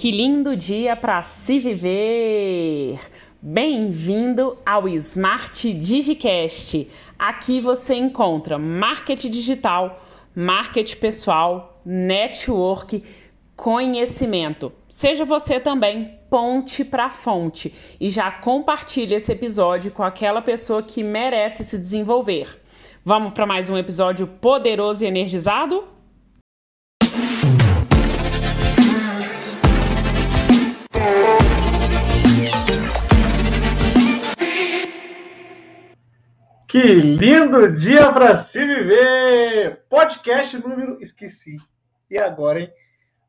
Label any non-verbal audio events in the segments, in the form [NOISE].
Que lindo dia para se viver! Bem-vindo ao Smart Digicast. Aqui você encontra marketing digital, marketing pessoal, network, conhecimento. Seja você também ponte para fonte e já compartilhe esse episódio com aquela pessoa que merece se desenvolver. Vamos para mais um episódio poderoso e energizado? Que lindo dia para se viver! Podcast número. Esqueci. E agora, hein?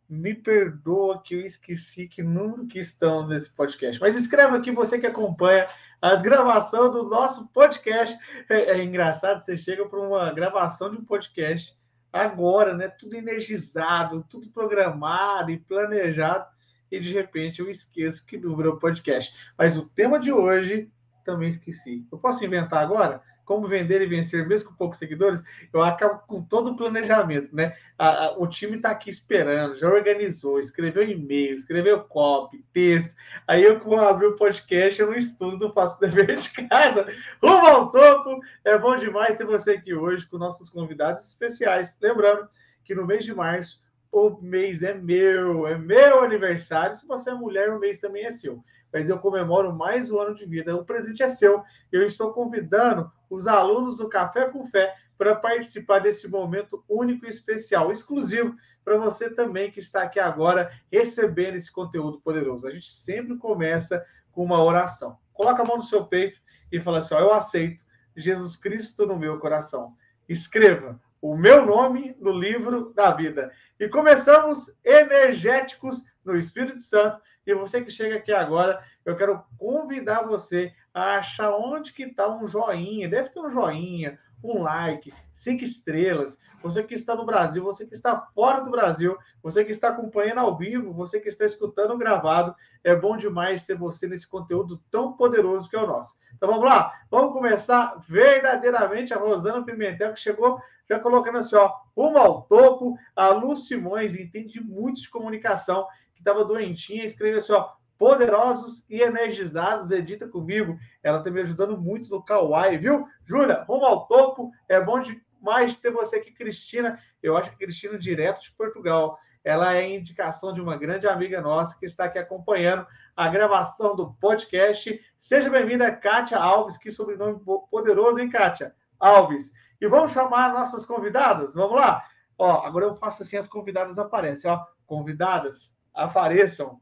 Me perdoa que eu esqueci que número que estamos nesse podcast. Mas escreva aqui você que acompanha as gravações do nosso podcast. É, é engraçado, você chega para uma gravação de um podcast agora, né? Tudo energizado, tudo programado e planejado. E de repente eu esqueço que número é o podcast. Mas o tema de hoje também esqueci. Eu posso inventar agora? Como vender e vencer mesmo com poucos seguidores? Eu acabo com todo o planejamento, né? A, a, o time está aqui esperando, já organizou, escreveu e-mail, escreveu copy, texto. Aí eu, quando abrir o podcast, eu não estudo, não faço [LAUGHS] dever de casa. Rumo ao topo! É bom demais ter você aqui hoje com nossos convidados especiais. Lembrando que no mês de março, o mês é meu, é meu aniversário. Se você é mulher, o mês também é seu mas eu comemoro mais um ano de vida. O presente é seu. Eu estou convidando os alunos do Café com Fé para participar desse momento único e especial, exclusivo para você também que está aqui agora recebendo esse conteúdo poderoso. A gente sempre começa com uma oração. Coloca a mão no seu peito e fala assim: ó, eu aceito Jesus Cristo no meu coração. Escreva o meu nome no livro da vida. E começamos energéticos no Espírito Santo. E você que chega aqui agora, eu quero convidar você a achar onde que está um joinha. Deve ter um joinha, um like, cinco estrelas. Você que está no Brasil, você que está fora do Brasil, você que está acompanhando ao vivo, você que está escutando gravado, é bom demais ter você nesse conteúdo tão poderoso que é o nosso. Então vamos lá, vamos começar verdadeiramente a Rosana Pimentel que chegou já colocando assim, ó, rumo ao topo. A Lu Simões entende muito de comunicação, que estava doentinha, escreveu assim, ó, poderosos e energizados, edita comigo. Ela está me ajudando muito no Kawaii, viu? Júlia, rumo ao topo. É bom demais ter você aqui, Cristina. Eu acho que Cristina, direto de Portugal. Ela é indicação de uma grande amiga nossa que está aqui acompanhando a gravação do podcast. Seja bem-vinda, Kátia Alves. Que sobrenome poderoso, hein, Kátia? Alves. E vamos chamar nossas convidadas? Vamos lá? Ó, agora eu faço assim, as convidadas aparecem, ó. Convidadas, apareçam.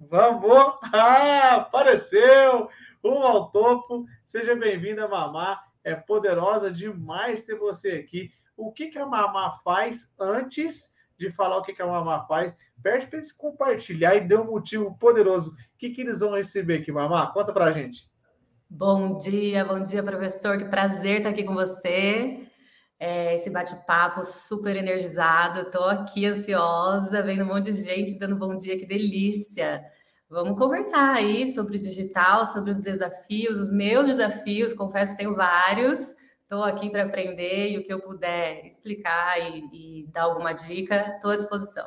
Vamos! [LAUGHS] Ah, apareceu! Um ao topo. Seja bem-vinda, Mamá. É poderosa demais ter você aqui. O que, que a Mamá faz antes de falar o que, que a Mamá faz? Pede para eles compartilhar e dê um motivo poderoso. O que, que eles vão receber aqui, Mamá? Conta para gente. Bom dia, bom dia, professor. Que prazer estar aqui com você. É, esse bate-papo super energizado. Estou aqui ansiosa, vendo um monte de gente dando bom dia, que delícia. Vamos conversar aí sobre digital, sobre os desafios, os meus desafios. Confesso que tenho vários. Estou aqui para aprender e o que eu puder explicar e, e dar alguma dica, estou à disposição.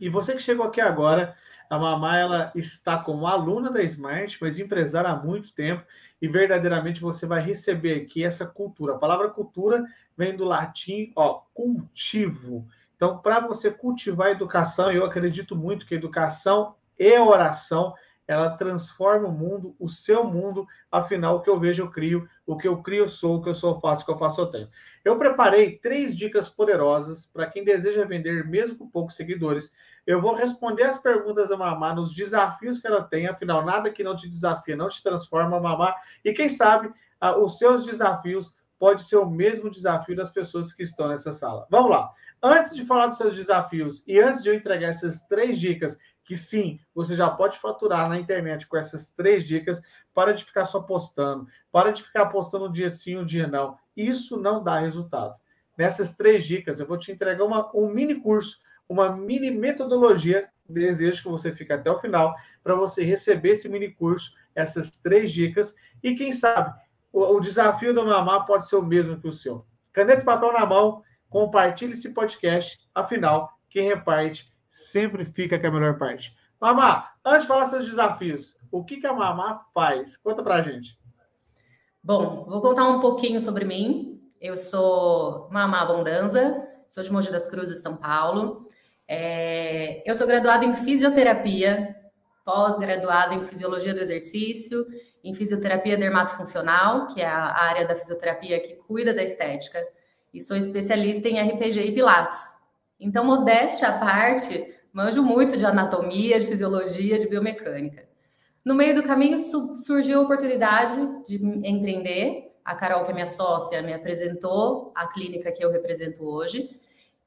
E você que chegou aqui agora, a Mamá ela está como aluna da Smart, mas empresária há muito tempo, e verdadeiramente você vai receber aqui essa cultura. A palavra cultura vem do latim, ó, cultivo. Então, para você cultivar a educação, eu acredito muito que educação e oração ela transforma o mundo, o seu mundo, afinal, o que eu vejo, eu crio, o que eu crio, eu sou, o que eu sou, eu faço, o que eu faço, eu tenho. Eu preparei três dicas poderosas para quem deseja vender, mesmo com poucos seguidores. Eu vou responder as perguntas da Mamá nos desafios que ela tem, afinal, nada que não te desafia não te transforma, Mamá, e quem sabe os seus desafios pode ser o mesmo desafio das pessoas que estão nessa sala. Vamos lá. Antes de falar dos seus desafios e antes de eu entregar essas três dicas que sim, você já pode faturar na internet com essas três dicas. Para de ficar só postando, para de ficar postando um dia sim, um dia não. Isso não dá resultado. Nessas três dicas, eu vou te entregar uma, um mini curso, uma mini metodologia. Desejo que você fique até o final para você receber esse mini curso, essas três dicas. E quem sabe, o, o desafio do Mamá pode ser o mesmo que o seu. Caneta e papel na mão, compartilhe esse podcast. Afinal, quem reparte sempre fica com a melhor parte. Mamá, antes de falar seus desafios, o que, que a Mamá faz? Conta pra gente. Bom, vou contar um pouquinho sobre mim. Eu sou Mamá Abundanza, sou de Mogi das Cruzes, São Paulo. É, eu sou graduada em fisioterapia, pós-graduada em fisiologia do exercício, em fisioterapia dermatofuncional, que é a área da fisioterapia que cuida da estética, e sou especialista em RPG e Pilates. Então, modéstia à parte, manjo muito de anatomia, de fisiologia, de biomecânica. No meio do caminho surgiu a oportunidade de empreender. A Carol, que é minha sócia, me apresentou a clínica que eu represento hoje.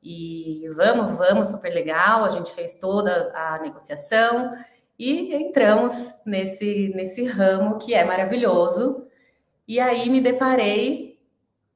E vamos, vamos, super legal. A gente fez toda a negociação e entramos nesse, nesse ramo que é maravilhoso. E aí me deparei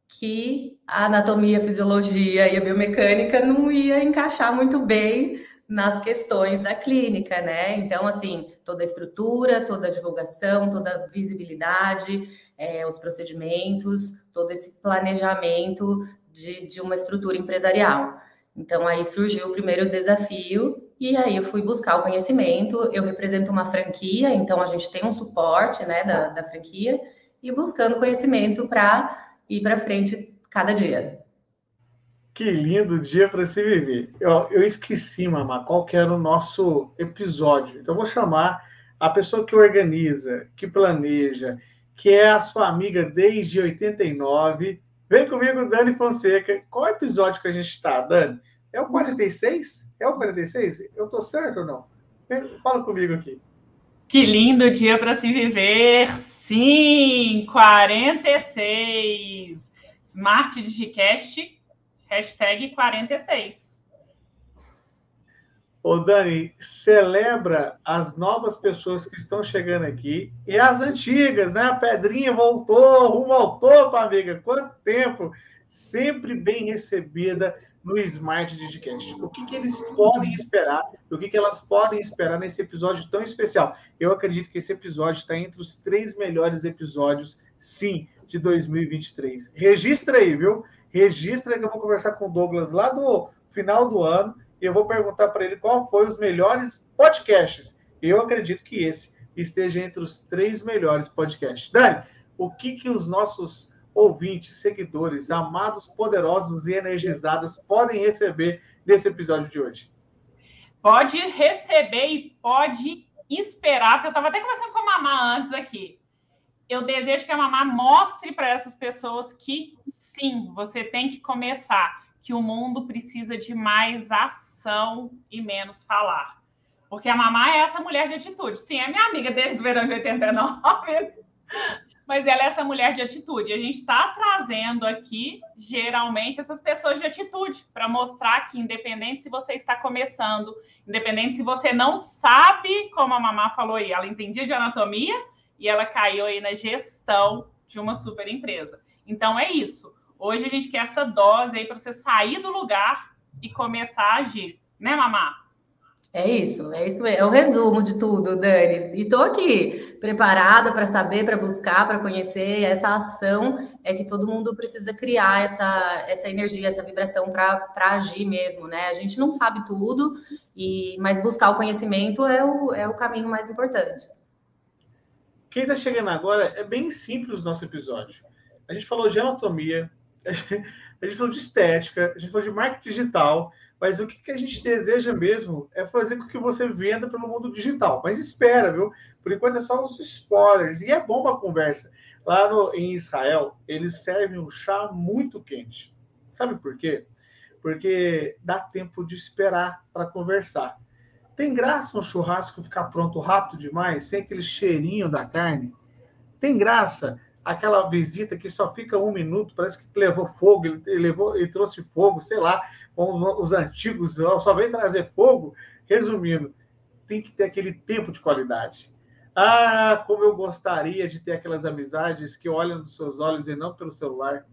que a anatomia, a fisiologia e a biomecânica não ia encaixar muito bem nas questões da clínica, né? Então, assim, toda a estrutura, toda a divulgação, toda a visibilidade, é, os procedimentos, todo esse planejamento de, de uma estrutura empresarial. Então, aí surgiu o primeiro desafio, e aí eu fui buscar o conhecimento. Eu represento uma franquia, então a gente tem um suporte né, da, da franquia, e buscando conhecimento para ir para frente cada dia. Que lindo dia para se viver. Eu, eu esqueci, Mamá, qual que era o nosso episódio. Então, vou chamar a pessoa que organiza, que planeja, que é a sua amiga desde 89. Vem comigo, Dani Fonseca. Qual episódio que a gente está, Dani? É o 46? É o 46? Eu estou certo ou não? Fala comigo aqui. Que lindo dia para se viver. Sim, 46. Smart Digicast Hashtag 46. Ô Dani, celebra as novas pessoas que estão chegando aqui e as antigas, né? A Pedrinha voltou, rumo ao topo, amiga. Quanto tempo! Sempre bem recebida no Smart Digicast. O que, que eles podem esperar? O que, que elas podem esperar nesse episódio tão especial? Eu acredito que esse episódio está entre os três melhores episódios, sim, de 2023. Registra aí, viu? registra que eu vou conversar com o Douglas lá do final do ano e eu vou perguntar para ele qual foi os melhores podcasts. Eu acredito que esse esteja entre os três melhores podcasts. Dani, o que, que os nossos ouvintes, seguidores, amados, poderosos e energizados podem receber nesse episódio de hoje? Pode receber e pode esperar, porque eu estava até conversando com a Mamá antes aqui. Eu desejo que a Mamá mostre para essas pessoas que sim, você tem que começar, que o mundo precisa de mais ação e menos falar. Porque a mamá é essa mulher de atitude. Sim, é minha amiga desde o verão de 89, mas ela é essa mulher de atitude. A gente está trazendo aqui, geralmente, essas pessoas de atitude, para mostrar que, independente se você está começando, independente se você não sabe, como a mamá falou aí, ela entendia de anatomia e ela caiu aí na gestão de uma super empresa. Então, é isso. Hoje a gente quer essa dose aí para você sair do lugar e começar a agir, né, Mamá? É isso, é isso, é o resumo de tudo, Dani. E estou aqui preparada para saber, para buscar, para conhecer. Essa ação é que todo mundo precisa criar essa, essa energia, essa vibração para agir mesmo, né? A gente não sabe tudo, e mas buscar o conhecimento é o, é o caminho mais importante. Quem está chegando agora é bem simples o nosso episódio. A gente falou de anatomia, [LAUGHS] a gente falou de estética, a gente falou de marketing digital, mas o que, a gente deseja mesmo é fazer com que você venda pelo mundo digital. Mas espera, viu? Por enquanto é só os spoilers. E é bom a conversa. Lá no, em Israel, eles servem um chá muito quente. Sabe por quê? Porque dá tempo de esperar para conversar. Tem graça um churrasco ficar pronto rápido demais, sem aquele cheirinho da carne? Tem graça aquela visita que só fica um minuto, parece que levou fogo, ele, levou, ele trouxe fogo, sei lá, como os antigos, só vem trazer fogo. Resumindo, tem que ter aquele tempo de qualidade. Ah, como eu gostaria de ter aquelas amizades que olham nos seus olhos e não pelo celular.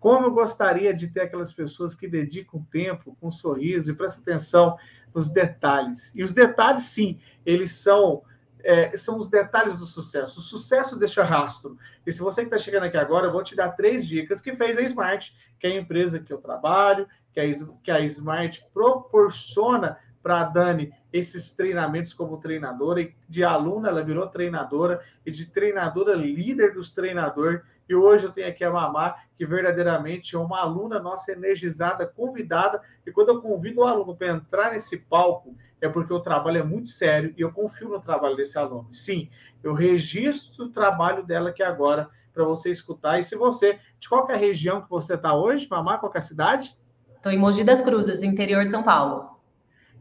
Como eu gostaria de ter aquelas pessoas que dedicam tempo com um sorriso e prestam atenção nos detalhes. E os detalhes, sim, eles são é, são os detalhes do sucesso. O sucesso deixa rastro. E se você que está chegando aqui agora, eu vou te dar três dicas que fez a Smart, que é a empresa que eu trabalho, que a, que a Smart proporciona para a Dani esses treinamentos como treinadora, e de aluna ela virou treinadora, e de treinadora líder dos treinadores. E hoje eu tenho aqui a Mamá, que verdadeiramente é uma aluna nossa energizada, convidada. E quando eu convido o aluno para entrar nesse palco, é porque o trabalho é muito sério e eu confio no trabalho desse aluno. Sim, eu registro o trabalho dela aqui agora para você escutar. E se você, de qual é a região que você está hoje, Mamá, qual é a cidade? Estou em Mogi das Cruzes, interior de São Paulo.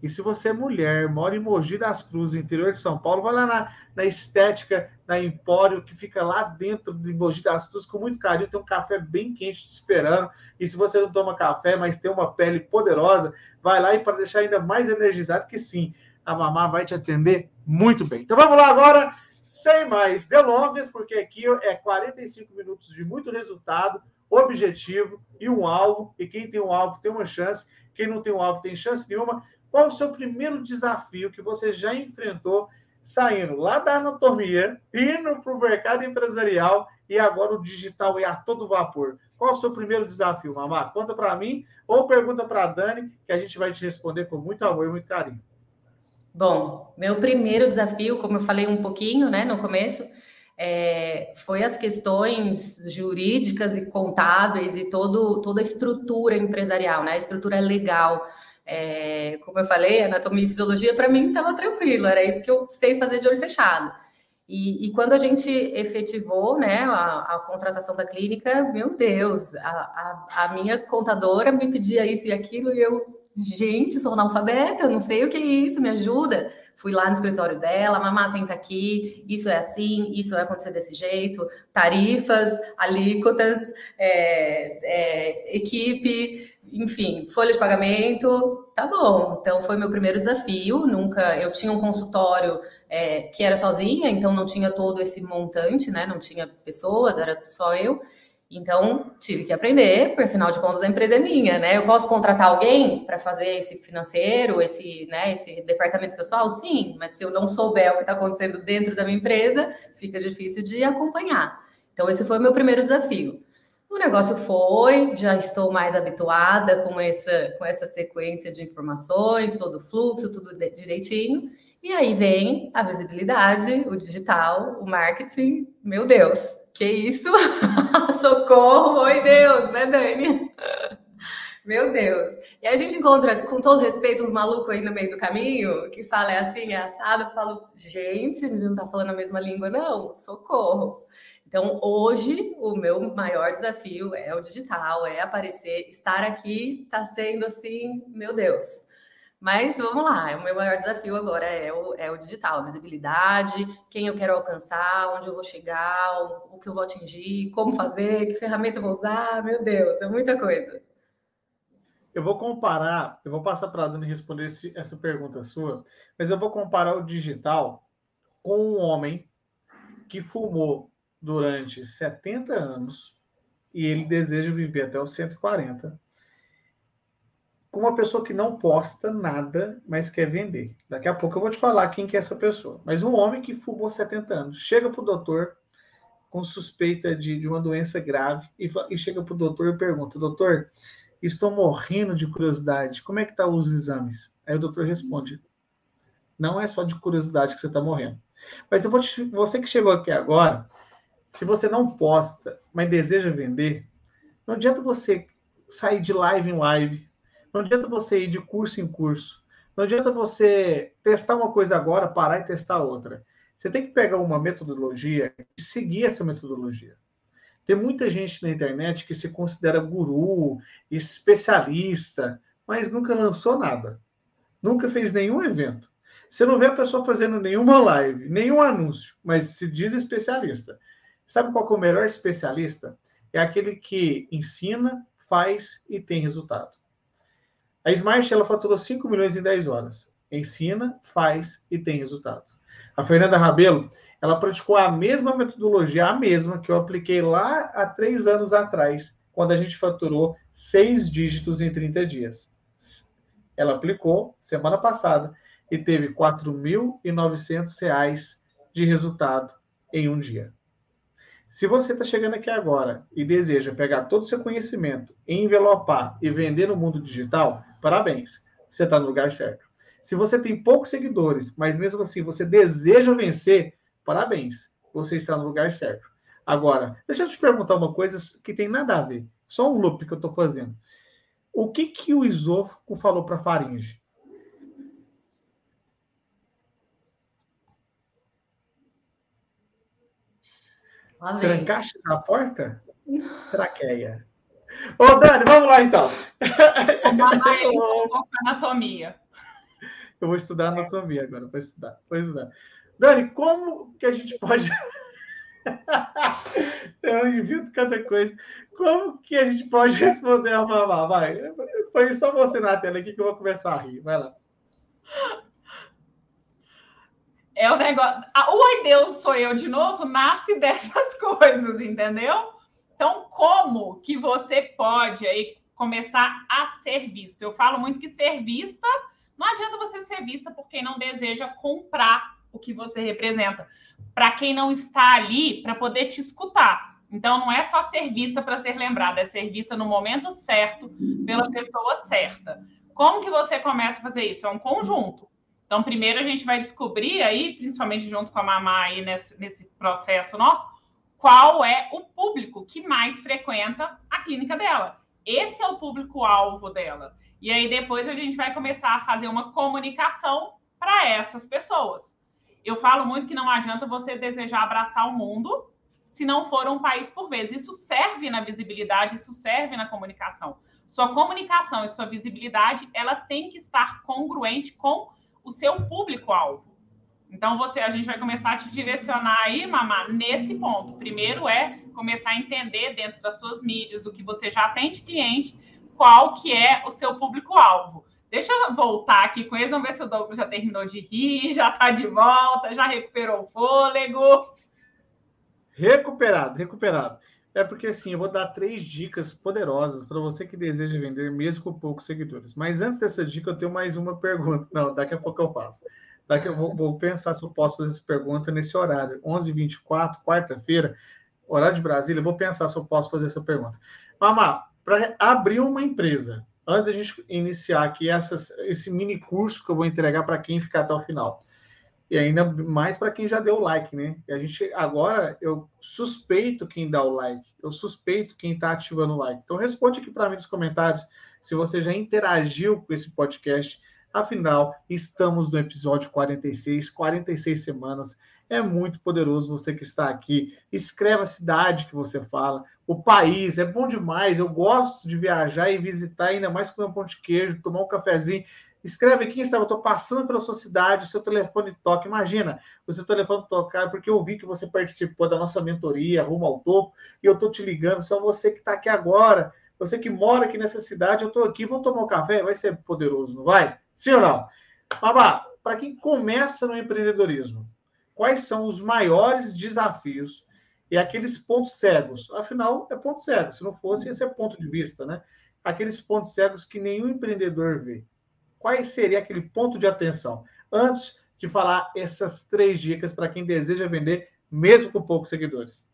E se você é mulher, mora em Mogi das Cruzes, interior de São Paulo, vai lá na, na Estética, na Empório, que fica lá dentro de Mogi das Cruzes, com muito carinho. Tem um café bem quente te esperando. E se você não toma café, mas tem uma pele poderosa, vai lá e para deixar ainda mais energizado, que sim, a mamá vai te atender muito bem. Então vamos lá agora, sem mais delongas, porque aqui é 45 minutos de muito resultado, objetivo e um alvo. E quem tem um alvo tem uma chance, quem não tem um alvo tem chance nenhuma. Qual o seu primeiro desafio que você já enfrentou saindo lá da anatomia, indo para o mercado empresarial e agora o digital é a todo vapor? Qual o seu primeiro desafio, Mamá? Conta para mim ou pergunta para a Dani, que a gente vai te responder com muito amor e muito carinho. Bom, meu primeiro desafio, como eu falei um pouquinho né, no começo, é, foi as questões jurídicas e contábeis e todo, toda a estrutura empresarial, né, a estrutura legal é, como eu falei, anatomia e fisiologia para mim estava tranquilo, era isso que eu sei fazer de olho fechado. E, e quando a gente efetivou né, a, a, contratação da clínica, meu Deus, a, a, a, minha contadora me pedia isso e aquilo, e eu, gente, sou analfabeta, não sei o que é isso, me ajuda. Fui lá no escritório dela, mamá, senta aqui, isso é assim, isso vai acontecer desse jeito, tarifas, alíquotas, é, é, equipe, enfim, folha de pagamento, tá bom. Então foi meu primeiro desafio. Nunca, eu tinha um consultório é, que era sozinha, então não tinha todo esse montante, né? Não tinha pessoas, era só eu. Então tive que aprender, porque afinal de contas a empresa é minha, né? Eu posso contratar alguém para fazer esse financeiro, esse, né, esse departamento pessoal, sim. Mas se eu não souber o que está acontecendo dentro da minha empresa, fica difícil de acompanhar. Então esse foi o meu primeiro desafio. O negócio foi, já estou mais habituada com essa, com essa sequência de informações, todo o fluxo, tudo direitinho. E aí vem a visibilidade, o digital, o marketing. Meu Deus, que isso? [LAUGHS] Socorro, oi Deus, né, Dani? Meu Deus. E a gente encontra, com todo respeito, uns malucos aí no meio do caminho, que fala é assim, é assado. Eu falo, gente, a gente não tá falando a mesma língua, não. Socorro. Então, hoje, o meu maior desafio é o digital, é aparecer, estar aqui está sendo assim, meu Deus. Mas vamos lá, o meu maior desafio agora é o, é o digital, a visibilidade, quem eu quero alcançar, onde eu vou chegar, o, o que eu vou atingir, como fazer, que ferramenta eu vou usar, meu Deus, é muita coisa. Eu vou comparar, eu vou passar para a Dani responder esse, essa pergunta sua, mas eu vou comparar o digital com um homem que fumou durante 70 anos e ele deseja viver até os 140 com uma pessoa que não posta nada, mas quer vender. Daqui a pouco eu vou te falar quem que é essa pessoa. Mas um homem que fumou 70 anos, chega para o doutor com suspeita de, de uma doença grave e, e chega para o doutor e pergunta, doutor, estou morrendo de curiosidade, como é que estão tá os exames? Aí o doutor responde, não é só de curiosidade que você está morrendo. Mas eu vou te, você que chegou aqui agora, se você não posta, mas deseja vender, não adianta você sair de live em live, não adianta você ir de curso em curso, não adianta você testar uma coisa agora, parar e testar outra. Você tem que pegar uma metodologia e seguir essa metodologia. Tem muita gente na internet que se considera guru, especialista, mas nunca lançou nada. Nunca fez nenhum evento. Você não vê a pessoa fazendo nenhuma live, nenhum anúncio, mas se diz especialista. Sabe qual é o melhor especialista? É aquele que ensina, faz e tem resultado. A Smart ela faturou 5 milhões em 10 horas. Ensina, faz e tem resultado. A Fernanda Rabelo, ela praticou a mesma metodologia, a mesma que eu apliquei lá há três anos atrás, quando a gente faturou seis dígitos em 30 dias. Ela aplicou semana passada e teve R$ 4.900 de resultado em um dia. Se você está chegando aqui agora e deseja pegar todo o seu conhecimento, envelopar e vender no mundo digital, parabéns, você está no lugar certo. Se você tem poucos seguidores, mas mesmo assim você deseja vencer, parabéns, você está no lugar certo. Agora, deixa eu te perguntar uma coisa que tem nada a ver, só um loop que eu estou fazendo. O que que o esôfago falou para a faringe? Trancaste a porta? Traqueia. Ô, Dani, vamos lá então. Eu [LAUGHS] anatomia. Eu vou estudar anatomia agora, vou estudar, vou estudar. Dani, como que a gente pode. [LAUGHS] eu invito cada coisa. Como que a gente pode responder a mamá? Vai, põe só você na tela aqui que eu vou começar a rir. Vai lá. É o negócio. o Oi Deus sou eu de novo nasce [LAUGHS] dessas coisas, entendeu? Então, como que você pode aí começar a ser visto? Eu falo muito que ser vista não adianta você ser vista por quem não deseja comprar o que você representa, para quem não está ali para poder te escutar. Então, não é só ser vista para ser lembrada, é ser vista no momento certo, pela pessoa certa. Como que você começa a fazer isso? É um conjunto. Então, primeiro a gente vai descobrir aí, principalmente junto com a mamá aí nesse, nesse processo nosso, qual é o público que mais frequenta a clínica dela. Esse é o público-alvo dela. E aí depois a gente vai começar a fazer uma comunicação para essas pessoas. Eu falo muito que não adianta você desejar abraçar o mundo se não for um país por vez. Isso serve na visibilidade, isso serve na comunicação. Sua comunicação e sua visibilidade, ela tem que estar congruente com o seu público-alvo. Então, você, a gente vai começar a te direcionar aí, Mamá, nesse ponto. Primeiro é começar a entender dentro das suas mídias, do que você já tem de cliente, qual que é o seu público-alvo. Deixa eu voltar aqui com eles, vamos ver se o Douglas já terminou de rir, [LAUGHS] já está de volta, já recuperou o fôlego. Recuperado, recuperado. É porque assim, eu vou dar três dicas poderosas para você que deseja vender mesmo com poucos seguidores. Mas antes dessa dica, eu tenho mais uma pergunta. Não, daqui a pouco eu faço. Daqui eu vou, vou pensar se eu posso fazer essa pergunta nesse horário. 11h24, quarta-feira, horário de Brasília, eu vou pensar se eu posso fazer essa pergunta. Mamá, para abrir uma empresa, antes da gente iniciar aqui esse mini curso que eu vou entregar para quem ficar até o final. E ainda mais para quem já deu like, né? E a gente agora eu suspeito quem dá o like, eu suspeito quem está ativando o like. Então responde aqui para mim nos comentários se você já interagiu com esse podcast Afinal, estamos no episódio 46, 46 semanas. É muito poderoso você que está aqui. Escreva a cidade que você fala, o país. É bom demais. Eu gosto de viajar e visitar, ainda mais comer um pão de queijo, tomar um cafezinho. Escreve aqui, sabe? Eu estou passando pela sua cidade, seu telefone toca. Imagina, o seu telefone tocar, porque eu vi que você participou da nossa mentoria Rumo ao Topo, e eu estou te ligando, só você que está aqui agora. Você que mora aqui nessa cidade, eu estou aqui, vou tomar um café, vai ser poderoso, não vai? Sim ou não? Babá, para quem começa no empreendedorismo, quais são os maiores desafios e aqueles pontos cegos? Afinal, é ponto cego. Se não fosse, ia ser ponto de vista, né? Aqueles pontos cegos que nenhum empreendedor vê. Quais seria aquele ponto de atenção? Antes de falar essas três dicas para quem deseja vender, mesmo com poucos seguidores.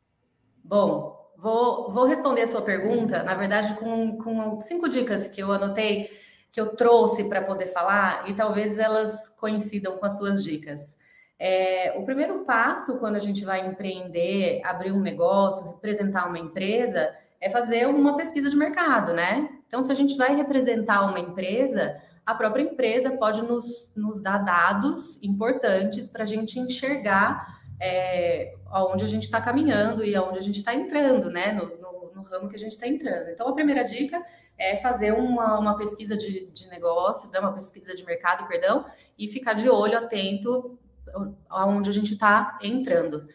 Bom, Vou, vou responder a sua pergunta, na verdade, com, com cinco dicas que eu anotei, que eu trouxe para poder falar, e talvez elas coincidam com as suas dicas. É, o primeiro passo quando a gente vai empreender, abrir um negócio, representar uma empresa, é fazer uma pesquisa de mercado, né? Então, se a gente vai representar uma empresa, a própria empresa pode nos, nos dar dados importantes para a gente enxergar é, aonde a gente está caminhando e aonde a gente está entrando, né? No, no, no, ramo que a gente está entrando. Então, a primeira dica é fazer uma, uma pesquisa de, de negócios, né? uma pesquisa de mercado, perdão, e ficar de olho atento aonde a gente está entrando.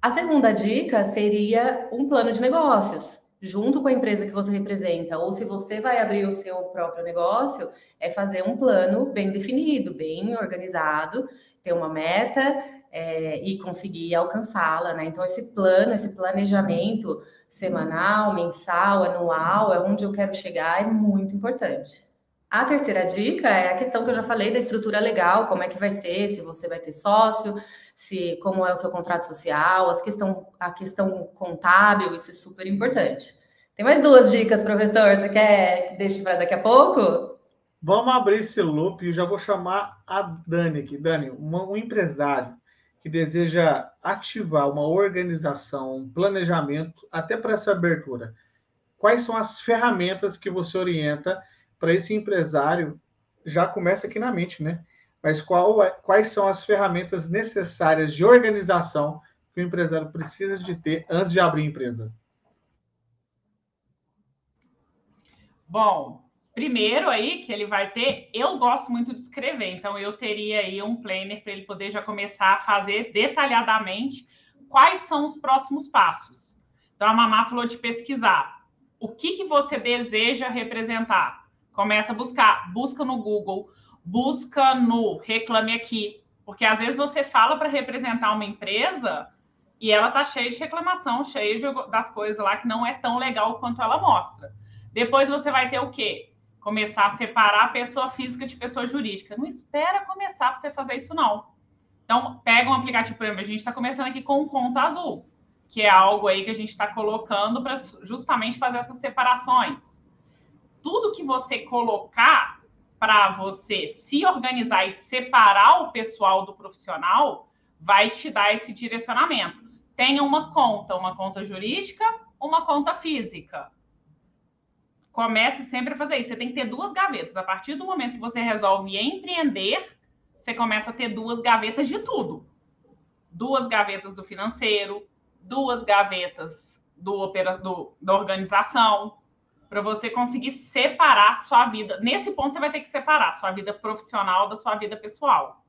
A segunda dica seria um plano de negócios, junto com a empresa que você representa, ou se você vai abrir o seu próprio negócio, é fazer um plano bem definido, bem organizado, ter uma meta é, e conseguir alcançá-la, né? Então, esse plano, esse planejamento semanal, mensal, anual, é onde eu quero chegar, é muito importante. A terceira dica é a questão que eu já falei da estrutura legal, como é que vai ser, se você vai ter sócio, se como é o seu contrato social, as questão, a questão contábil, isso é super importante. Tem mais duas dicas, professor. Você quer que deixe para daqui a pouco? Vamos abrir esse loop e já vou chamar a Dani aqui. Dani, um empresário que deseja ativar uma organização, um planejamento, até para essa abertura. Quais são as ferramentas que você orienta para esse empresário? Já começa aqui na mente, né? Mas qual, é, quais são as ferramentas necessárias de organização que o empresário precisa de ter antes de abrir empresa? Bom, primeiro aí que ele vai ter, eu gosto muito de escrever, então eu teria aí um planner para ele poder já começar a fazer detalhadamente quais são os próximos passos. Então a mamá falou de pesquisar. O que, que você deseja representar? Começa a buscar, busca no Google, busca no Reclame Aqui, porque às vezes você fala para representar uma empresa e ela tá cheia de reclamação, cheia de, das coisas lá que não é tão legal quanto ela mostra. Depois você vai ter o quê? Começar a separar a pessoa física de pessoa jurídica. Não espera começar para você fazer isso, não. Então, pega um aplicativo, por exemplo, a gente está começando aqui com o Conta Azul, que é algo aí que a gente está colocando para justamente fazer essas separações. Tudo que você colocar para você se organizar e separar o pessoal do profissional vai te dar esse direcionamento. Tenha uma conta, uma conta jurídica, uma conta física comece sempre a fazer isso. Você tem que ter duas gavetas. A partir do momento que você resolve empreender, você começa a ter duas gavetas de tudo. Duas gavetas do financeiro, duas gavetas do operador da organização, para você conseguir separar sua vida. Nesse ponto, você vai ter que separar sua vida profissional da sua vida pessoal.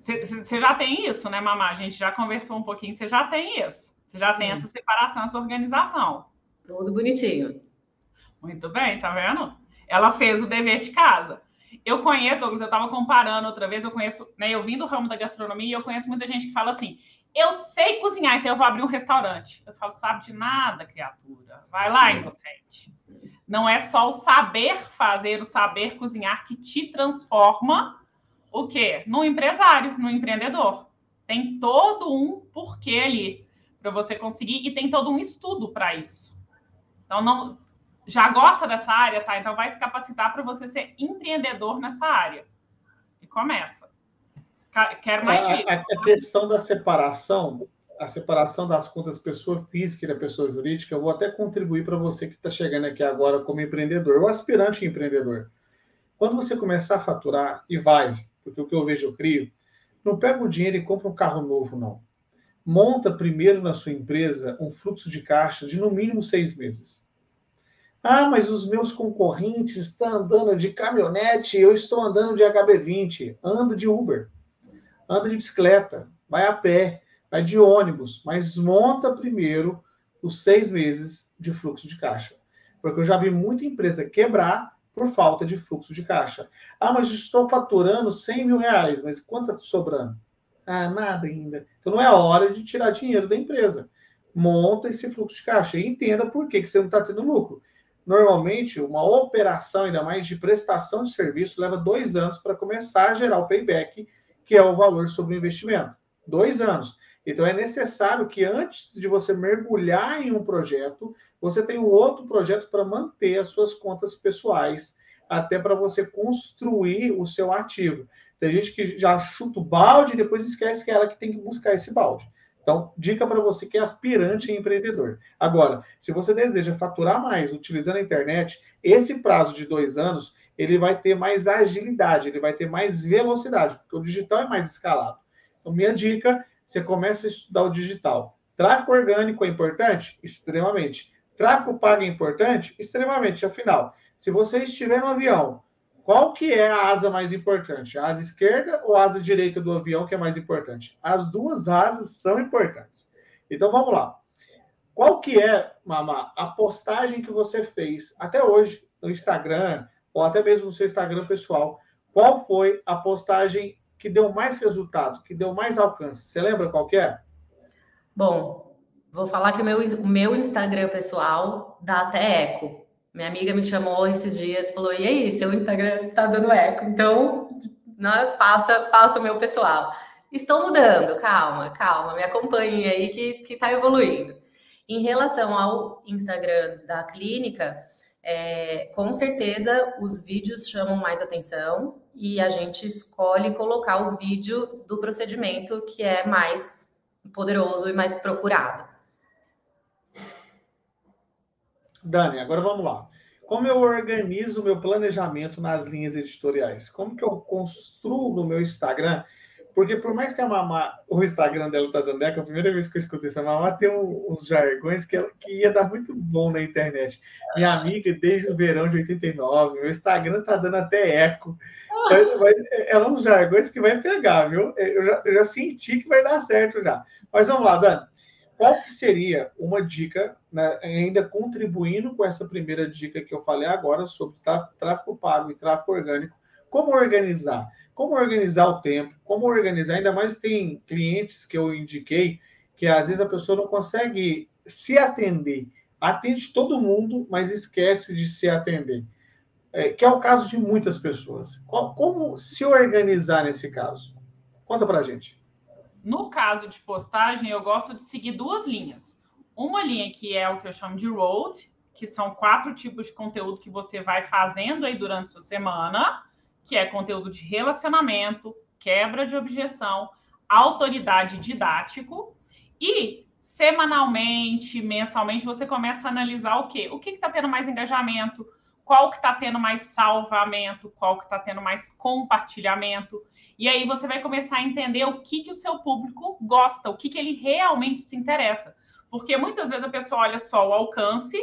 Você já tem isso, né, Mamá? A gente já conversou um pouquinho, você já tem isso. Você já Sim. tem essa separação, essa organização. Tudo bonitinho. Muito bem, tá vendo? Ela fez o dever de casa. Eu conheço, Douglas, eu estava comparando outra vez, eu conheço, né? Eu vim do ramo da gastronomia e eu conheço muita gente que fala assim: eu sei cozinhar, então eu vou abrir um restaurante. Eu falo, sabe de nada, criatura. Vai lá, inocente. Não é só o saber fazer, o saber cozinhar que te transforma o quê? No empresário, no empreendedor. Tem todo um porquê ali para você conseguir e tem todo um estudo para isso. Então, não, já gosta dessa área, tá? Então vai se capacitar para você ser empreendedor nessa área. E começa. Quero mais a, a, a questão da separação, a separação das contas pessoa física e da pessoa jurídica, eu vou até contribuir para você que está chegando aqui agora como empreendedor, ou aspirante empreendedor. Quando você começar a faturar, e vai, porque o que eu vejo eu crio, não pega o dinheiro e compra um carro novo, não. Monta primeiro na sua empresa um fluxo de caixa de no mínimo seis meses. Ah, mas os meus concorrentes estão andando de caminhonete, eu estou andando de HB20, ando de Uber, anda de bicicleta, vai a pé, vai de ônibus, mas monta primeiro os seis meses de fluxo de caixa. Porque eu já vi muita empresa quebrar por falta de fluxo de caixa. Ah, mas estou faturando 100 mil reais, mas quanto está sobrando? Ah, nada ainda. Então não é hora de tirar dinheiro da empresa. Monta esse fluxo de caixa e entenda por que, que você não está tendo lucro. Normalmente, uma operação, ainda mais de prestação de serviço, leva dois anos para começar a gerar o payback, que é o valor sobre o investimento. Dois anos. Então, é necessário que antes de você mergulhar em um projeto, você tenha um outro projeto para manter as suas contas pessoais, até para você construir o seu ativo. Tem gente que já chuta o balde e depois esquece que é ela que tem que buscar esse balde. Então, dica para você que é aspirante em empreendedor. Agora, se você deseja faturar mais utilizando a internet, esse prazo de dois anos, ele vai ter mais agilidade, ele vai ter mais velocidade, porque o digital é mais escalado. Então, minha dica, você começa a estudar o digital. Tráfego orgânico é importante? Extremamente. Tráfego pago é importante? Extremamente. Afinal, se você estiver no avião qual que é a asa mais importante? A asa esquerda ou a asa direita do avião que é mais importante? As duas asas são importantes. Então vamos lá. Qual que é, Mama, a postagem que você fez até hoje no Instagram ou até mesmo no seu Instagram pessoal? Qual foi a postagem que deu mais resultado, que deu mais alcance? Você lembra qual é? Bom, vou falar que o meu, o meu Instagram pessoal dá até eco. Minha amiga me chamou esses dias falou: e aí, seu Instagram tá dando eco, então né, passa, passa o meu pessoal. Estou mudando, calma, calma, me acompanhem aí que, que tá evoluindo. Em relação ao Instagram da clínica, é, com certeza os vídeos chamam mais atenção e a gente escolhe colocar o vídeo do procedimento que é mais poderoso e mais procurado. Dani, agora vamos lá. Como eu organizo o meu planejamento nas linhas editoriais? Como que eu construo no meu Instagram? Porque por mais que a Mamá, o Instagram dela tá dando eco, a primeira vez que eu escutei essa Mamá tem uns jargões que, que ia dar muito bom na internet. Minha amiga, desde o verão de 89, meu Instagram tá dando até eco. é um dos jargões que vai pegar, viu? Eu já, eu já senti que vai dar certo já. Mas vamos lá, Dani. Qual que seria uma dica, né, ainda contribuindo com essa primeira dica que eu falei agora sobre tráfego pago e tráfego orgânico, como organizar? Como organizar o tempo? Como organizar? Ainda mais tem clientes que eu indiquei que às vezes a pessoa não consegue se atender. Atende todo mundo, mas esquece de se atender. É, que é o caso de muitas pessoas. Como se organizar nesse caso? Conta pra gente. No caso de postagem, eu gosto de seguir duas linhas. Uma linha que é o que eu chamo de road, que são quatro tipos de conteúdo que você vai fazendo aí durante a sua semana, que é conteúdo de relacionamento, quebra de objeção, autoridade didático e semanalmente, mensalmente, você começa a analisar o quê? O que está tendo mais engajamento, qual que está tendo mais salvamento, qual que está tendo mais compartilhamento. E aí você vai começar a entender o que, que o seu público gosta, o que, que ele realmente se interessa. Porque muitas vezes a pessoa olha só o alcance,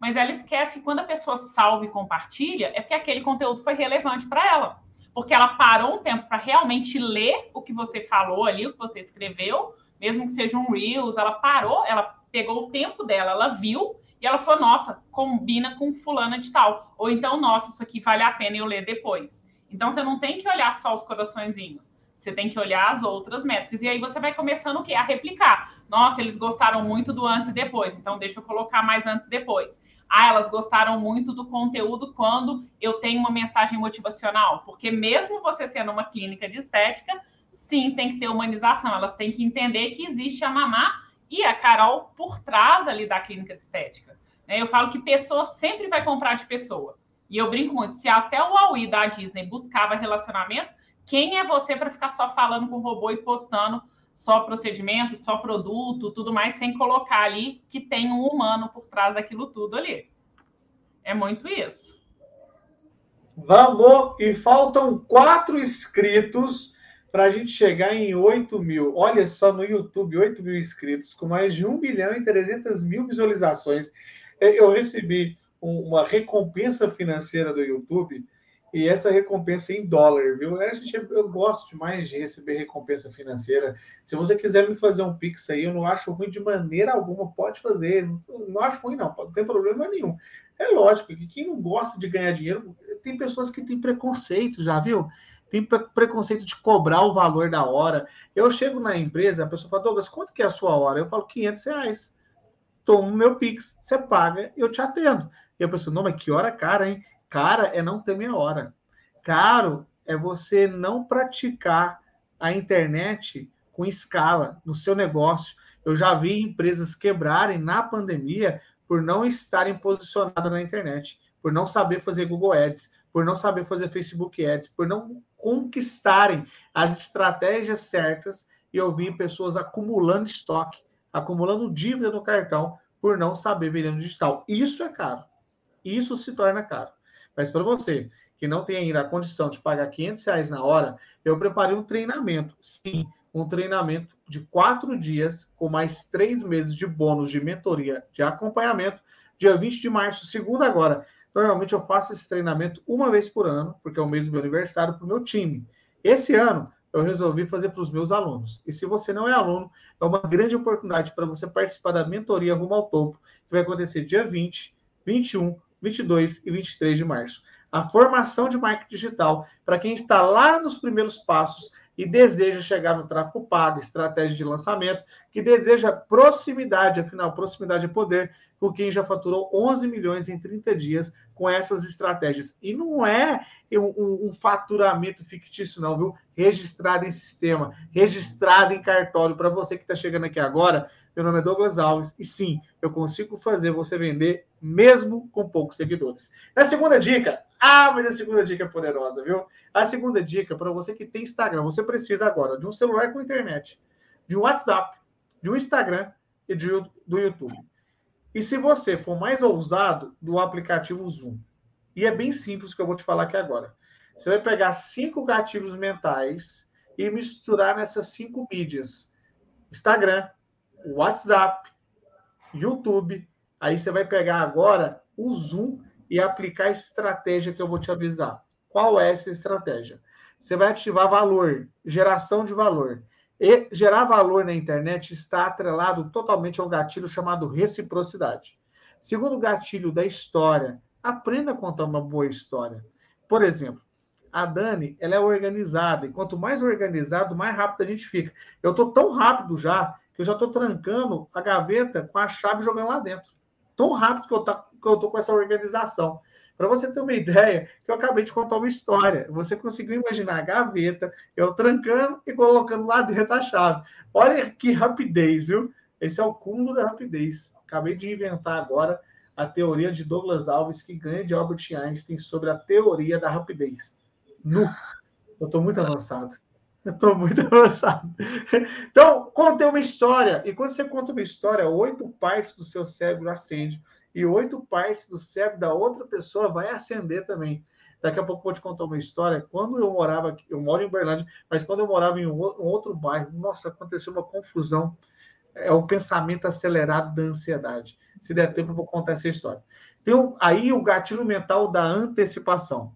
mas ela esquece que quando a pessoa salva e compartilha, é porque aquele conteúdo foi relevante para ela. Porque ela parou um tempo para realmente ler o que você falou ali, o que você escreveu, mesmo que seja um Reels, ela parou, ela pegou o tempo dela, ela viu e ela falou: nossa, combina com fulana de tal. Ou então, nossa, isso aqui vale a pena eu ler depois. Então, você não tem que olhar só os coraçõezinhos. Você tem que olhar as outras métricas. E aí você vai começando o quê? A replicar. Nossa, eles gostaram muito do antes e depois. Então, deixa eu colocar mais antes e depois. Ah, elas gostaram muito do conteúdo quando eu tenho uma mensagem motivacional. Porque mesmo você sendo uma clínica de estética, sim, tem que ter humanização. Elas têm que entender que existe a mamá e a Carol por trás ali da clínica de estética. Né? Eu falo que pessoa sempre vai comprar de pessoa. E eu brinco muito, se até o Huawei da Disney buscava relacionamento, quem é você para ficar só falando com o robô e postando só procedimento, só produto, tudo mais, sem colocar ali que tem um humano por trás daquilo tudo ali. É muito isso. Vamos! E faltam quatro inscritos para a gente chegar em 8 mil. Olha só no YouTube, 8 mil inscritos, com mais de 1 bilhão e 300 mil visualizações. Eu recebi uma recompensa financeira do YouTube e essa recompensa em dólar, viu? A gente, eu gosto demais de receber recompensa financeira. Se você quiser me fazer um pix aí, eu não acho ruim de maneira alguma, pode fazer. Não acho ruim, não, não tem problema nenhum. É lógico que quem não gosta de ganhar dinheiro, tem pessoas que têm preconceito, já viu? Tem preconceito de cobrar o valor da hora. Eu chego na empresa, a pessoa fala, Douglas, quanto que é a sua hora? Eu falo 500 reais. Tomo meu Pix, você paga, eu te atendo. E a pessoa, não, mas que hora cara, hein? Cara é não ter meia hora. Caro é você não praticar a internet com escala no seu negócio. Eu já vi empresas quebrarem na pandemia por não estarem posicionadas na internet, por não saber fazer Google Ads, por não saber fazer Facebook Ads, por não conquistarem as estratégias certas. E eu vi pessoas acumulando estoque, acumulando dívida no cartão por não saber vender no digital. Isso é caro. Isso se torna caro. Mas para você que não tem ainda a condição de pagar 500 reais na hora, eu preparei um treinamento. Sim, um treinamento de quatro dias, com mais três meses de bônus de mentoria de acompanhamento, dia 20 de março, segunda agora. Normalmente eu faço esse treinamento uma vez por ano, porque é o mês do meu aniversário, para o meu time. Esse ano, eu resolvi fazer para os meus alunos. E se você não é aluno, é uma grande oportunidade para você participar da mentoria Rumo ao Topo, que vai acontecer dia 20, 21, 22 e 23 de março. A formação de marketing digital para quem está lá nos primeiros passos e deseja chegar no tráfego pago, estratégia de lançamento, que deseja proximidade, afinal, proximidade é poder, com quem já faturou 11 milhões em 30 dias com essas estratégias. E não é um, um faturamento fictício, não, viu? Registrado em sistema, registrado em cartório. Para você que está chegando aqui agora, meu nome é Douglas Alves, e sim, eu consigo fazer você vender mesmo com poucos seguidores. Na segunda dica, ah, mas a segunda dica é poderosa, viu? A segunda dica para você que tem Instagram, você precisa agora de um celular com internet, de um WhatsApp, de um Instagram e de, do YouTube. E se você for mais ousado, do aplicativo Zoom. E é bem simples o que eu vou te falar aqui agora. Você vai pegar cinco gatilhos mentais e misturar nessas cinco mídias: Instagram, WhatsApp, YouTube. Aí você vai pegar agora o Zoom e aplicar a estratégia que eu vou te avisar. Qual é essa estratégia? Você vai ativar valor, geração de valor. E gerar valor na internet está atrelado totalmente a um gatilho chamado reciprocidade. Segundo gatilho da história, aprenda a contar uma boa história. Por exemplo, a Dani, ela é organizada, e quanto mais organizado, mais rápido a gente fica. Eu estou tão rápido já, que eu já estou trancando a gaveta com a chave jogando lá dentro. Tão rápido que eu, tá, que eu tô com essa organização. Para você ter uma ideia, eu acabei de contar uma história. Você conseguiu imaginar a gaveta, eu trancando e colocando lá dentro a chave. Olha que rapidez, viu? Esse é o cúmulo da rapidez. Acabei de inventar agora a teoria de Douglas Alves, que ganha de Albert Einstein sobre a teoria da rapidez. Nu. Eu estou muito avançado. Eu estou muito [LAUGHS] avançado. Então, contei uma história. E quando você conta uma história, oito partes do seu cérebro acende. E oito partes do cérebro da outra pessoa vai acender também. Daqui a pouco vou te contar uma história. Quando eu morava aqui, eu moro em Berlândia, mas quando eu morava em um outro bairro, nossa, aconteceu uma confusão. É o pensamento acelerado da ansiedade. Se der tempo, eu vou contar essa história. Tem aí o gatilho mental da antecipação.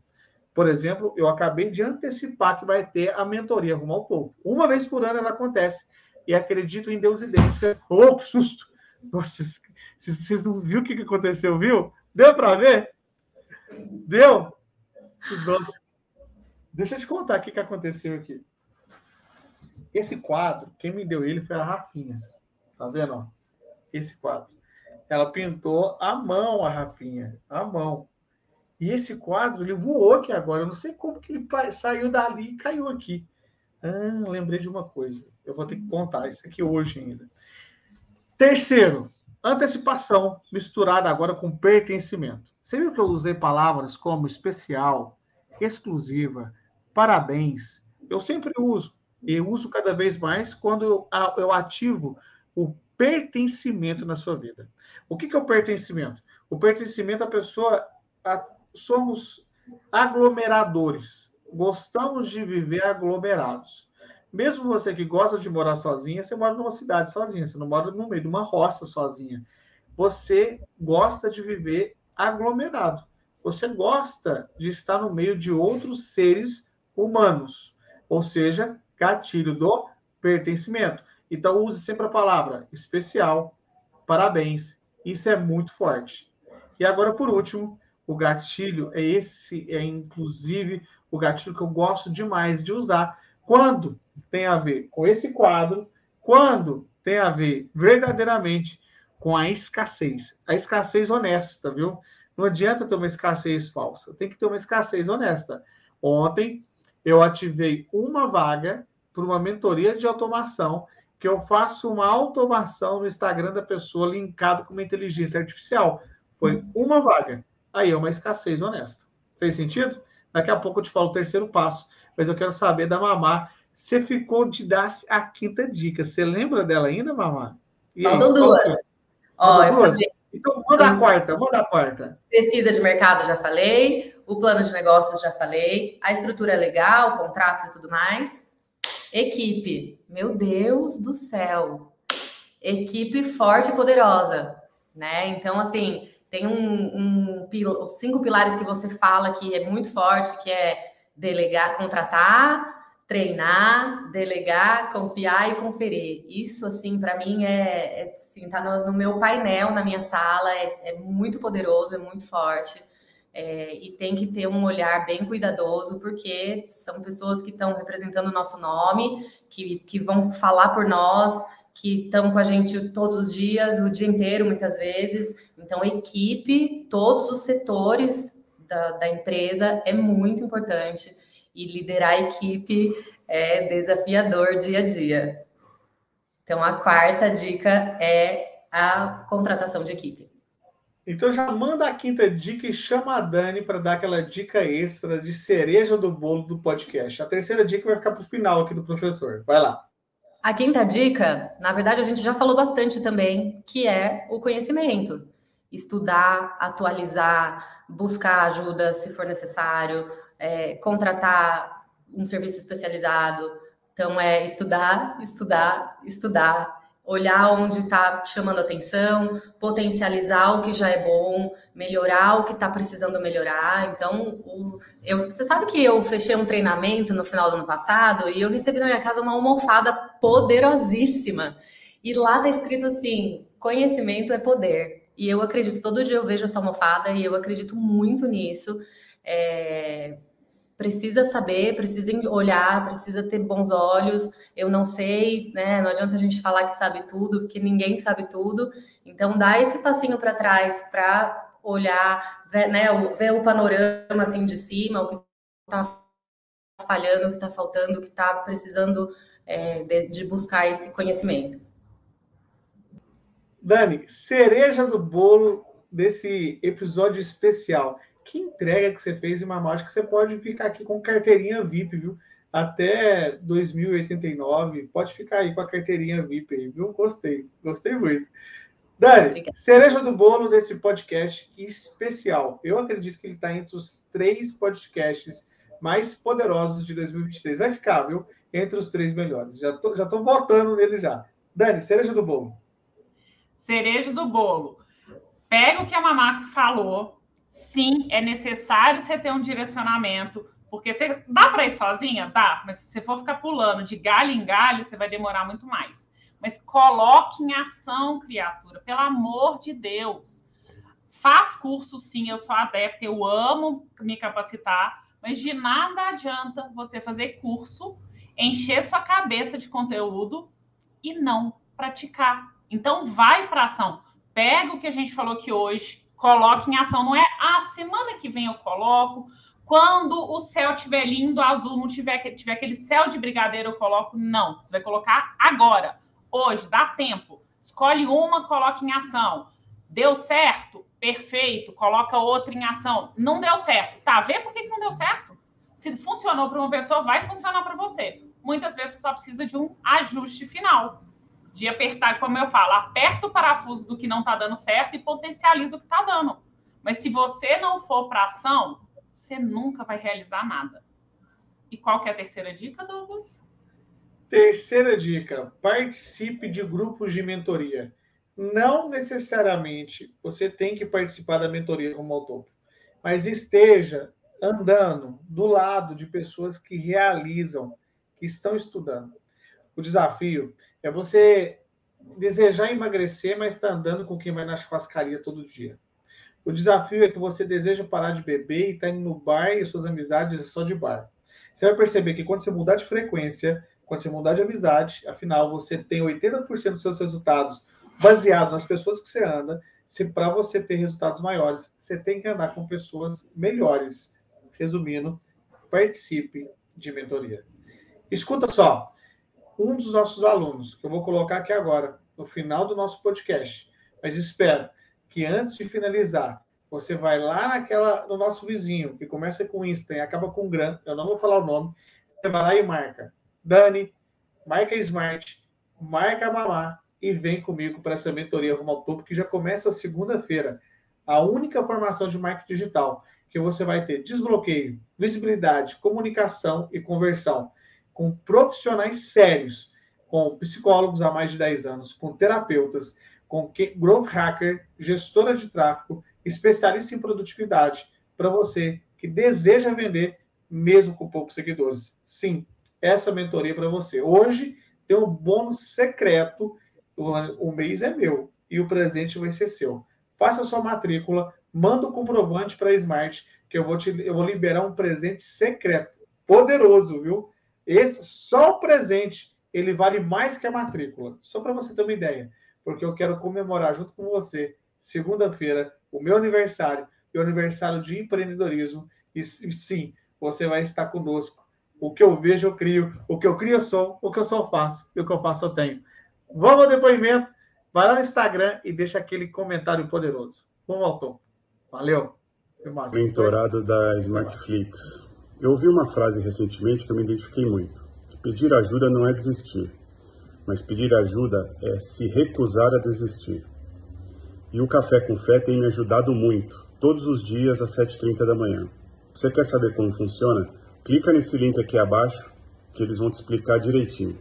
Por exemplo, eu acabei de antecipar que vai ter a mentoria Rumo ao Topo. Uma vez por ano ela acontece. E acredito em Deus e deusidência. Oh, que susto! Nossa, vocês não viram o que aconteceu, viu? Deu para ver? Deu? Nossa. Deixa eu te contar o que aconteceu aqui. Esse quadro, quem me deu ele foi a Rafinha. Tá vendo? Esse quadro. Ela pintou a mão, a Rafinha. A mão. E esse quadro, ele voou aqui agora. Eu não sei como que ele saiu dali e caiu aqui. Ah, lembrei de uma coisa. Eu vou ter que contar isso aqui hoje ainda. Terceiro, antecipação misturada agora com pertencimento. Você viu que eu usei palavras como especial, exclusiva, parabéns? Eu sempre uso. E uso cada vez mais quando eu ativo o pertencimento na sua vida. O que é o pertencimento? O pertencimento, a pessoa somos aglomeradores. Gostamos de viver aglomerados. Mesmo você que gosta de morar sozinha, você mora numa cidade sozinha, você não mora no meio de uma roça sozinha. Você gosta de viver aglomerado. Você gosta de estar no meio de outros seres humanos, ou seja, gatilho do pertencimento. Então use sempre a palavra especial, parabéns. Isso é muito forte. E agora, por último, o gatilho é esse, é inclusive o gatilho que eu gosto demais de usar quando tem a ver com esse quadro, quando tem a ver verdadeiramente com a escassez, a escassez honesta, viu? Não adianta ter uma escassez falsa, tem que ter uma escassez honesta. Ontem eu ativei uma vaga para uma mentoria de automação que eu faço uma automação no Instagram da pessoa linkado com uma inteligência artificial. Foi uma vaga. Aí é uma escassez honesta. Fez sentido? Daqui a pouco eu te falo o terceiro passo, mas eu quero saber da Mamá. Você ficou de dar a quinta dica. Você lembra dela ainda, Mamá? Faltam duas. Ó, eu duas? Falei... Então, manda a quarta, manda a quarta. Pesquisa de mercado, já falei. O plano de negócios, já falei. A estrutura é legal, contratos e tudo mais. Equipe. Meu Deus do céu. Equipe forte e poderosa, né? Então, assim, tem um, um, cinco pilares que você fala que é muito forte, que é delegar, contratar, treinar, delegar, confiar e conferir. Isso, assim, para mim é, é assim, tá no, no, meu painel, na minha sala, é, é muito poderoso, é muito forte. É, e tem que ter um olhar bem cuidadoso, porque são pessoas que estão representando o nosso nome, que, que vão falar por nós, que estão com a gente todos os dias, o dia inteiro, muitas vezes. Então, equipe, todos os setores da, da empresa é muito importante. E liderar a equipe é desafiador dia a dia. Então, a quarta dica é a contratação de equipe. Então já manda a quinta dica e chama a Dani para dar aquela dica extra de cereja do bolo do podcast. A terceira dica vai ficar para o final aqui do professor. Vai lá. A quinta dica, na verdade, a gente já falou bastante também, que é o conhecimento. Estudar, atualizar, buscar ajuda se for necessário, é, contratar um serviço especializado. Então, é estudar, estudar, estudar, olhar onde está chamando atenção, potencializar o que já é bom, melhorar o que está precisando melhorar. Então, o, eu, você sabe que eu fechei um treinamento no final do ano passado e eu recebi na minha casa uma almofada poderosíssima. E lá está escrito assim: conhecimento é poder. E eu acredito, todo dia eu vejo essa almofada e eu acredito muito nisso. É, precisa saber, precisa olhar, precisa ter bons olhos. Eu não sei, né? Não adianta a gente falar que sabe tudo, porque ninguém sabe tudo. Então, dá esse passinho para trás para olhar, ver, né, ver o panorama assim de cima, o que está falhando, o que está faltando, o que está precisando é, de, de buscar esse conhecimento. Dani, cereja do bolo desse episódio especial que entrega que você fez em Mamaus, que você pode ficar aqui com carteirinha VIP, viu? Até 2089, pode ficar aí com a carteirinha VIP aí, viu? Gostei, gostei muito. Dani, Obrigada. cereja do bolo desse podcast especial. Eu acredito que ele está entre os três podcasts mais poderosos de 2023. Vai ficar, viu? Entre os três melhores. Já tô, já tô votando nele já. Dani, cereja do bolo. Cereja do bolo. Pega o que a Mamaco falou, sim, é necessário você ter um direcionamento, porque você dá para ir sozinha? Dá, mas se você for ficar pulando de galho em galho, você vai demorar muito mais. Mas coloque em ação, criatura, pelo amor de Deus. Faz curso, sim, eu sou adepta, eu amo me capacitar, mas de nada adianta você fazer curso, encher sua cabeça de conteúdo e não praticar. Então, vai para ação. Pega o que a gente falou aqui hoje, coloque em ação. Não é, ah, semana que vem eu coloco. Quando o céu tiver lindo, azul, não tiver, tiver aquele céu de brigadeiro, eu coloco. Não, você vai colocar agora, hoje, dá tempo. Escolhe uma, coloque em ação. Deu certo? Perfeito, coloca outra em ação. Não deu certo. Tá, vê por que, que não deu certo? Se funcionou para uma pessoa, vai funcionar para você. Muitas vezes só precisa de um ajuste final de apertar, como eu falo, aperta o parafuso do que não está dando certo e potencializa o que está dando. Mas se você não for para ação, você nunca vai realizar nada. E qual que é a terceira dica, Douglas? Terceira dica: participe de grupos de mentoria. Não necessariamente você tem que participar da mentoria como ao mas esteja andando do lado de pessoas que realizam, que estão estudando. O desafio é você desejar emagrecer, mas está andando com quem vai na churrascaria todo dia. O desafio é que você deseja parar de beber e está indo no bar e suas amizades só de bar. Você vai perceber que quando você mudar de frequência, quando você mudar de amizade, afinal você tem 80% dos seus resultados baseados nas pessoas que você anda. Se para você ter resultados maiores, você tem que andar com pessoas melhores. Resumindo, participe de mentoria. Escuta só, um dos nossos alunos, que eu vou colocar aqui agora, no final do nosso podcast. Mas espero que antes de finalizar, você vai lá naquela, no nosso vizinho, que começa com Insta e acaba com Gran, eu não vou falar o nome, você vai lá e marca. Dani, marca Smart, marca Mamá e vem comigo para essa mentoria Rumo ao Topo, que já começa segunda-feira. A única formação de marketing digital que você vai ter desbloqueio, visibilidade, comunicação e conversão com profissionais sérios, com psicólogos há mais de 10 anos, com terapeutas, com growth hacker, gestora de tráfego, especialista em produtividade, para você que deseja vender mesmo com poucos seguidores. Sim, essa mentoria é para você. Hoje tem um bônus secreto, o mês é meu e o presente vai ser seu. Faça sua matrícula, manda o comprovante para a Smart, que eu vou, te, eu vou liberar um presente secreto, poderoso, viu? Esse só o presente ele vale mais que a matrícula. Só para você ter uma ideia, porque eu quero comemorar junto com você segunda-feira o meu aniversário e o aniversário de empreendedorismo. E sim, você vai estar conosco. O que eu vejo, eu crio. O que eu crio, eu sou. O que eu eu faço. E o que eu faço, eu tenho. Vamos ao depoimento. Vai lá no Instagram e deixa aquele comentário poderoso. Rumo ao topo. Valeu. Mentorado da Smartflix. Eu ouvi uma frase recentemente que eu me identifiquei muito. Pedir ajuda não é desistir, mas pedir ajuda é se recusar a desistir. E o Café com Fé tem me ajudado muito, todos os dias às 7h30 da manhã. Você quer saber como funciona? Clica nesse link aqui abaixo que eles vão te explicar direitinho.